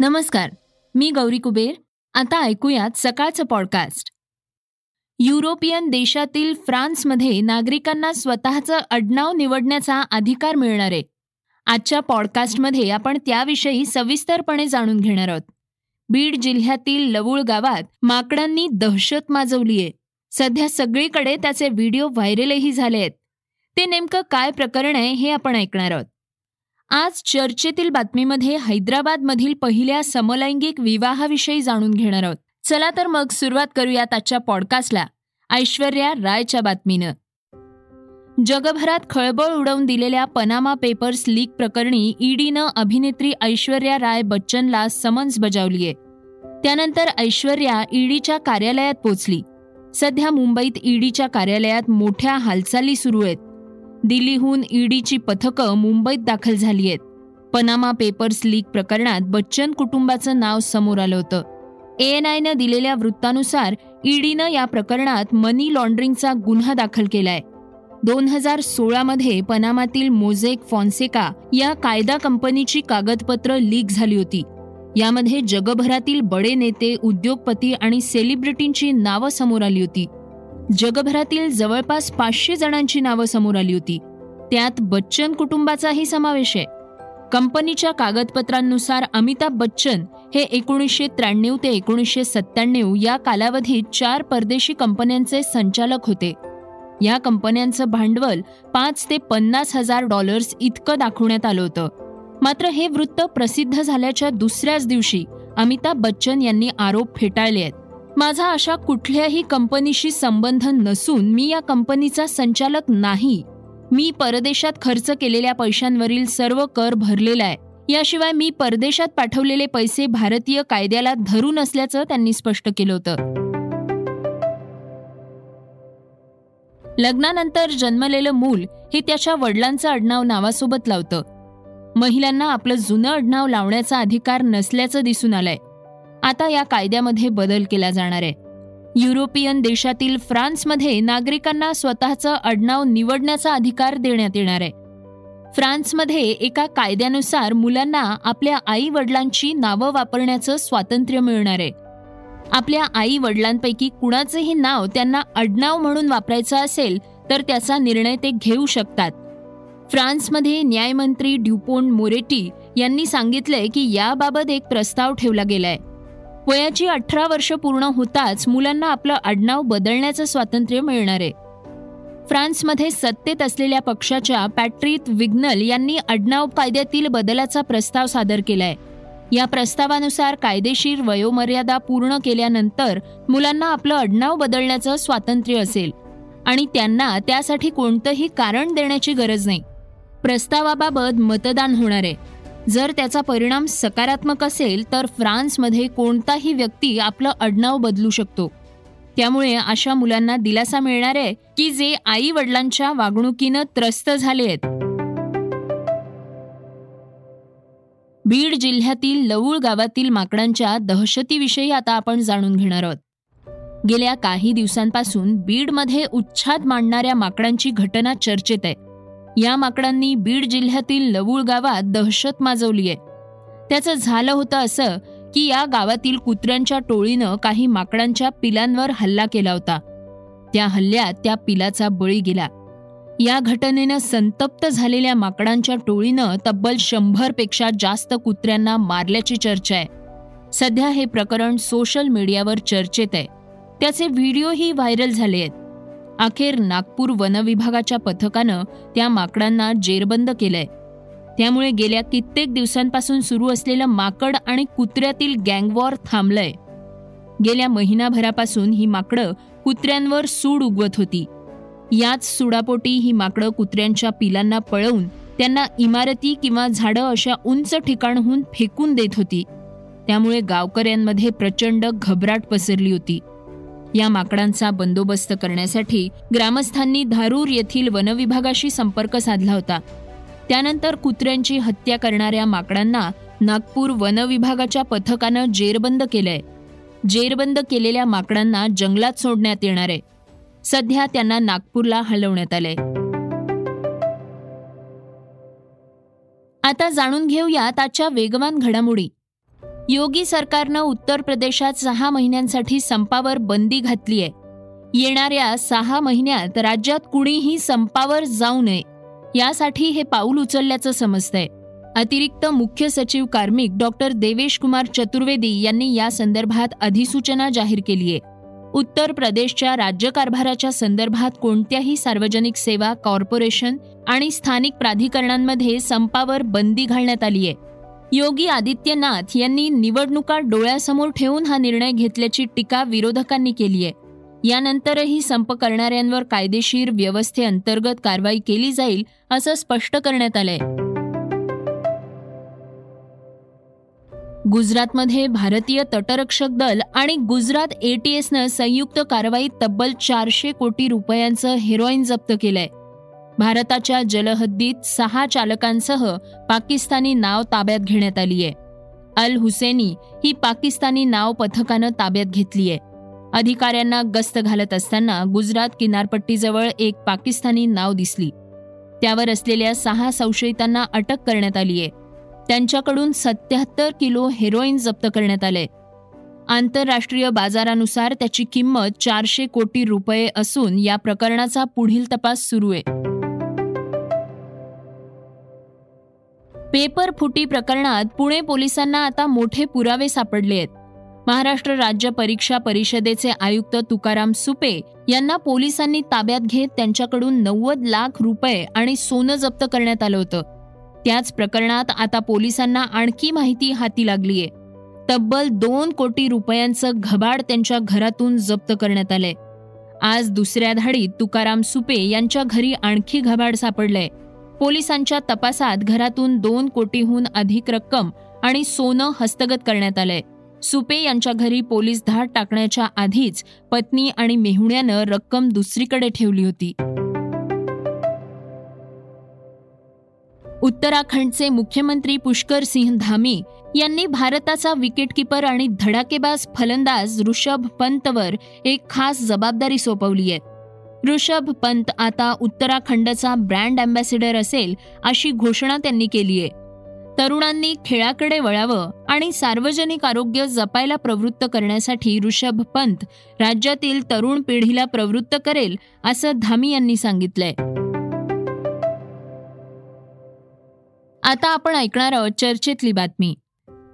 नमस्कार मी गौरी कुबेर. आता ऐकूयात सकाळचं पॉडकास्ट युरोपियन देशातील फ्रान्समध्ये नागरिकांना स्वतःचं आडनाव निवडण्याचा अधिकार मिळणार आहे. आजच्या पॉडकास्टमध्ये आपण त्याविषयी सविस्तरपणे जाणून घेणार आहोत. बीड जिल्ह्यातील लवूळ गावात माकडांनी दहशत माजवलीये सध्या सगळीकडे त्याचे व्हिडिओ व्हायरलही झाले आहेत. ते नेमकं काय प्रकरण आहे हे आपण ऐकणार आहोत. आज चर्चेतील बातमीमध्ये हैदराबादमधील पहिल्या समलैंगिक विवाहाविषयी जाणून घेणार आहोत. चला तर मग सुरुवात करूयात आजच्या पॉडकास्टला. ऐश्वर्या रायच्या बातमीनं. जगभरात खळबळ उडवून दिलेल्या पनामा पेपर्स लीक प्रकरणी ईडीनं अभिनेत्री ऐश्वर्या राय बच्चनला समन्स बजावलीय. त्यानंतर ऐश्वर्या ईडीच्या कार्यालयात पोचली. सध्या मुंबईत ईडीच्या कार्यालयात मोठ्या हालचाली सुरू आहेत. दिल्लीहून ईडीची पथकं मुंबईत दाखल झाली आहेत. पनामा पेपर्स लीक प्रकरणात बच्चन कुटुंबाचं नाव समोर आलं होतं. एएनआयनं दिलेल्या वृत्तानुसार ईडीनं या प्रकरणात मनी लॉन्ड्रिंगचा गुन्हा दाखल केलाय. दोन हजार सोळामध्ये पनामातील मोझेक फॉन्सेका या कायदा कंपनीची कागदपत्र लीक झाली होती. यामध्ये जगभरातील बडे नेते उद्योगपती आणि सेलिब्रिटींची नावं समोर आली होती. जगभरातील जवळपास पाचशे जणांची नावं समोर आली होती. त्यात बच्चन कुटुंबाचाही समावेश आहे. कंपनीच्या कागदपत्रांनुसार अमिताभ बच्चन हे एकोणीसशे त्र्याण्णव ते एकोणीसशे सत्त्याण्णव या कालावधीत चार परदेशी कंपन्यांचे संचालक होते. या कंपन्यांचं भांडवल पाच ते पन्नास हजार डॉलर्स इतकं दाखवण्यात आलं होतं. मात्र हे वृत्त प्रसिद्ध झाल्याच्या दुसऱ्याच दिवशी अमिताभ बच्चन यांनी आरोप फेटाळले आहेत. माझा अशा कुठल्याही कंपनीशी संबंध नसून मी या कंपनीचा संचालक नाही. मी परदेशात खर्च केलेल्या पैशांवरील सर्व कर भरलेला आहे. याशिवाय मी परदेशात पाठवलेले पैसे भारतीय कायद्याला धरून असल्याचं त्यांनी स्पष्ट केलं होतं. लग्नानंतर जन्मलेलं मूल हे त्याच्या वडिलांचं आडनाव नावासोबत लावतं. महिलांना आपलं जुनं आडनाव लावण्याचा अधिकार नसल्याचं दिसून आलंय. आता या कायद्यामध्ये बदल केला जाणार आहे. युरोपियन देशातील फ्रान्समध्ये नागरिकांना स्वतःचं आडनाव निवडण्याचा अधिकार देण्यात येणार आहे. फ्रान्समध्ये एका कायद्यानुसार मुलांना आपल्या आई वडिलांची नावं वापरण्याचं स्वातंत्र्य मिळणार आहे. आपल्या आई वडिलांपैकी कुणाचंही नाव त्यांना आडनाव म्हणून वापरायचं असेल तर त्याचा निर्णय ते घेऊ शकतात. फ्रान्समध्ये न्यायमंत्री ड्युपोन मोरेटी यांनी सांगितलंय की याबाबत एक प्रस्ताव ठेवला गेलाय. वयाची अठरा वर्ष पूर्ण होताच मुलांना आपलं आडनाव बदलण्याचं स्वातंत्र्य मिळणार आहे. फ्रान्समध्ये सत्तेत असलेल्या पक्षाच्या पॅट्रित विग्नल यांनी आडनाव कायद्यातील बदलाचा प्रस्ताव सादर केलाय. या प्रस्तावानुसार कायदेशीर वयोमर्यादा पूर्ण केल्यानंतर मुलांना आपलं आडनाव बदलण्याचं स्वातंत्र्य असेल आणि त्यांना त्यासाठी कोणतंही कारण देण्याची गरज नाही. प्रस्तावाबाबत मतदान होणार आहे. जर त्याचा परिणाम सकारात्मक असेल तर फ्रान्समध्ये कोणताही व्यक्ती आपलं आडनाव बदलू शकतो. त्यामुळे अशा मुलांना दिलासा मिळणार आहे की जे आई वडिलांच्या वागणुकीनं त्रस्त झाले आहेत. बीड जिल्ह्यातील लवूळ गावातील माकडांच्या दहशतीविषयी आता आपण जाणून घेणार आहोत. गेल्या काही दिवसांपासून बीडमध्ये उच्छाद मांडणाऱ्या माकडांची घटना चर्चेत आहे. या माकडांनी बीड जिल्ह्यातील लवूळ गावात दहशत माजवली आहे. त्याचं झालं होतं असं की या गावातील कुत्र्यांच्या टोळीनं काही माकडांच्या पिलांवर हल्ला केला होता. त्या हल्ल्यात त्या पिलाचा बळी गेला. या घटनेनं संतप्त झालेल्या माकडांच्या टोळीनं तब्बल शंभरपेक्षा जास्त कुत्र्यांना मारल्याची चर्चा आहे. सध्या हे प्रकरण सोशल मीडियावर चर्चेत आहे. त्याचे व्हिडिओही व्हायरल झाले आहेत. अखेर नागपूर वनविभागाच्या पथकानं त्या माकडांना जेरबंद केलंय. त्यामुळे गेल्या कित्येक दिवसांपासून सुरू असलेलं माकड आणि कुत्र्यातील गँगवॉर थांबलंय. गेल्या महिनाभरापासून ही माकडं कुत्र्यांवर सूड उगवत होती. याच सुडापोटी ही माकडं कुत्र्यांच्या पिलांना पळवून त्यांना इमारती किंवा झाडं अशा उंच ठिकाणहून फेकून देत होती. त्यामुळे गावकऱ्यांमध्ये प्रचंड घबराट पसरली होती. या माकडांचा बंदोबस्त करण्यासाठी ग्रामस्थांनी धारूर येथील वनविभागाशी संपर्क साधला होता. त्यानंतर कुत्र्यांची हत्या करणाऱ्या माकडांना नागपूर वनविभागाच्या पथकानं जेरबंद केलंय. जेरबंद केलेल्या माकडांना जंगलात सोडण्यात येणार आहे. सध्या त्यांना नागपूरला हलवण्यात आलंय. आता जाणून घेऊया आजच्या वेगवान घडामोडी. योगी सरकारनं उत्तर प्रदेशात सहा महिन्यांसाठी संपावर बंदी घातली आहे. येणाऱ्या सहा महिन्यात राज्यात कुणीही संपावर जाऊ नये. यासाठी हे पाऊल उचलल्याचं समजतंय. अतिरिक्त मुख्य सचिव कार्मिक डॉक्टर देवेश कुमार चतुर्वेदी यांनी या संदर्भात अधिसूचना जाहीर केली आहे. उत्तर प्रदेशच्या राज्यकारभाराच्या संदर्भात कोणत्याही सार्वजनिक सेवा कॉर्पोरेशन आणि स्थानिक प्राधिकरणांमध्ये संपावर बंदी घालण्यात आली आहे. योगी आदित्यनाथ यांनी निवडणुका डोळ्यासमोर ठेवून हा निर्णय घेतल्याची टीका विरोधकांनी केली आहे. यानंतरही संप करणाऱ्यांवर कायदेशीर व्यवस्थेअंतर्गत कारवाई केली जाईल असं स्पष्ट करण्यात आलंय. गुजरातमध्ये भारतीय तटरक्षक दल आणि गुजरात एटीएसनं संयुक्त कारवाईत तब्बल चारशे कोटी रुपयांचं हेरोईन जप्त केलंय. भारताच्या जलहद्दीत सहा चालकांसह पाकिस्तानी नाव ताब्यात घेण्यात आली आहे अल हुसेनी ही पाकिस्तानी नाव पथकानं ताब्यात घेतली आहे अधिकाऱ्यांना गस्त घालत असताना गुजरात किनारपट्टीजवळ एक पाकिस्तानी नाव दिसली. त्यावर असलेल्या सहा संशयितांना अटक करण्यात आली आहे त्यांच्याकडून सत्याहत्तर किलो हेरोईन जप्त करण्यात आले आंतरराष्ट्रीय बाजारानुसार त्याची किंमत चारशे कोटी रुपये असून या प्रकरणाचा पुढील तपास सुरू आहे. पेपर फुटी प्रकरणात पुणे पोलिसांना आता मोठे पुरावे सापडले आहेत. महाराष्ट्र राज्य परीक्षा परिषदेचे आयुक्त तुकाराम सुपे यांना पोलिसांनी ताब्यात घेत त्यांच्याकडून नव्वद लाख रुपये आणि सोनं जप्त करण्यात आलं होतं. त्याच प्रकरणात आता पोलिसांना आणखी माहिती हाती लागलीय. तब्बल दोन कोटी रुपयांचं घबाड त्यांच्या घरातून जप्त करण्यात आलंय. आज दुसऱ्या धाडीत तुकाराम सुपे यांच्या घरी आणखी घबाड सापडलंय. पोलिसांच्या तपासात घरातून दोन कोटीहून अधिक रक्कम आणि सोनं हस्तगत करण्यात आलंय. सुपे यांच्या घरी पोलीस धाड टाकण्याच्या आधीच पत्नी आणि मेहुण्यानं रक्कम दुसरीकडे ठेवली होती. उत्तराखंडचे मुख्यमंत्री पुष्कर सिंह धामी यांनी भारताचा विकेटकीपर आणि धडाकेबाज फलंदाज ऋषभ पंतवर एक खास जबाबदारी सोपवली आहे. ऋषभ पंत आता उत्तराखंडचा ब्रँड अँबॅसिडर असेल अशी घोषणा त्यांनी केली आहे. तरुणांनी खेळाकडे वळावं आणि सार्वजनिक आरोग्य जपायला प्रवृत्त करण्यासाठी ऋषभ पंत राज्यातील तरुण पिढीला प्रवृत्त करेल असं धामी यांनी सांगितलंय. आता आपण ऐकणार आहोत चर्चेतली बातमी.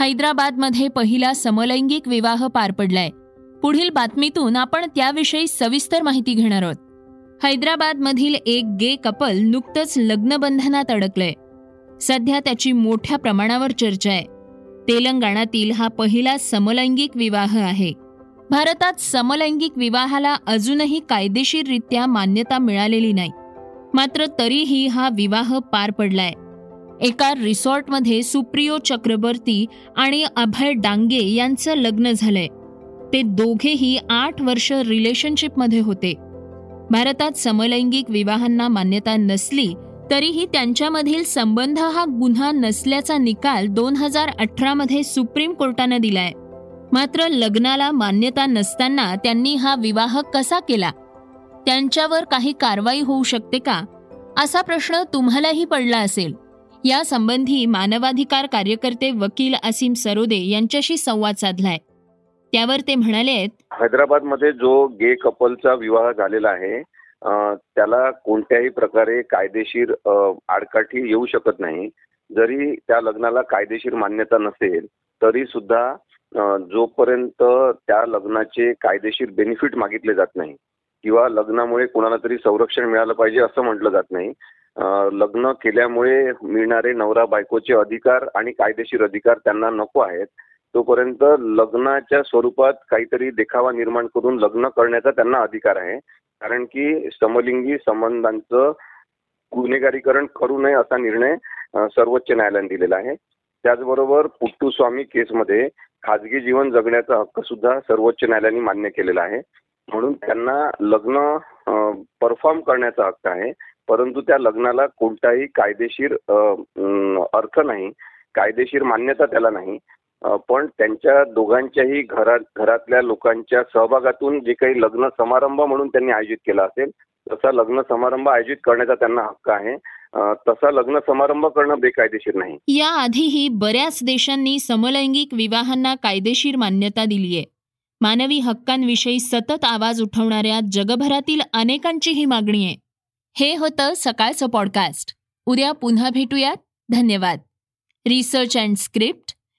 हैदराबादमध्ये पहिला समलैंगिक विवाह पार पडलाय. पुढील बातमीतून आपण त्याविषयी सविस्तर माहिती घेणार आहोत. हैदराबादमधील एक गे कपल नुकतंच लग्नबंधनात अडकलंय. सध्या त्याची मोठ्या प्रमाणावर चर्चा आहे. तेलंगणातील हा पहिला समलैंगिक विवाह आहे. भारतात समलैंगिक विवाहाला अजूनही कायदेशीररित्या मान्यता मिळालेली नाही. मात्र तरीही हा विवाह पार पडलाय. एका रिसॉर्टमध्ये सुप्रियो चक्रवर्ती आणि अभय डांगे यांचं लग्न झालंय. ते दोघेही आठ वर्ष रिलेशनशिपमध्ये होते. भारतात समलैंगिक विवाहांना मान्यता नसली तरीही त्यांच्यामधील संबंध हा गुन्हा नसल्याचा निकाल दोन हजार अठरामध्ये सुप्रीम कोर्टानं दिलाय. मात्र लग्नाला मान्यता नसताना त्यांनी हा विवाह कसा केला? त्यांच्यावर काही कारवाई होऊ शकते का? असा प्रश्न तुम्हालाही पडला असेल. यासंबंधी मानवाधिकार कार्यकर्ते वकील असीम सरोदे यांच्याशी संवाद साधलाय. त्यावर ते म्हणाले हैदराबादमध्ये जो गे कपलचा विवाह झालेला आहे त्याला कोणत्याही प्रकारे कायदेशीर आडकाठी येऊ शकत नाही. जरी त्या लग्नाला कायदेशीर मान्यता नसेल तरी सुद्धा जोपर्यंत त्या लग्नाचे कायदेशीर बेनिफिट मागितले जात नाही किंवा लग्नामुळे कोणाला तरी संरक्षण मिळालं पाहिजे असं म्हटलं जात नाही लग्न केल्यामुळे मिळणारे नवरा बायकोचे अधिकार आणि कायदेशीर अधिकार त्यांना नको आहेत. तोपर्यंत लग्नाच्या स्वरूपात काहीतरी देखावा निर्माण करून लग्न करण्याचा त्यांना अधिकार आहे. कारण की समलिंगी संबंधांचं गुन्हेगारीकरण करू नये असा निर्णय सर्वोच्च न्यायालयाने दिलेला आहे. त्याचबरोबर पुट्टू स्वामी केसमध्ये खाजगी जीवन जगण्याचा हक्क सुद्धा सर्वोच्च न्यायालयाने मान्य केलेला आहे. म्हणून त्यांना लग्न परफॉर्म करण्याचा हक्क आहे. परंतु त्या लग्नाला कोणताही कायदेशीर अर्थ नाही. कायदेशीर मान्यता त्याला नाही. पण त्यांच्या दोघांच्याही घरात घरातल्या लोकांच्या सहभागातून जे काही लग्न समारंभ म्हणून त्यांनी आयोजित केला असेल तसा लग्न समारंभ आयोजित करण्याचा त्यांना हक्क आहे. तसा लग्न समारंभ करणं बेकायदेशीर नाही. याआधीही बऱ्याच देशांनी समलैंगिक विवाहांना कायदेशीर मान्यता दिलीय मानवी हक्कांविषयी सतत आवाज उठवणाऱ्या जगभरातील अनेकांची ही मागणी आहे. हे होतं सकाळचं पॉडकास्ट. उद्या पुन्हा भेटूयात. धन्यवाद. Research and script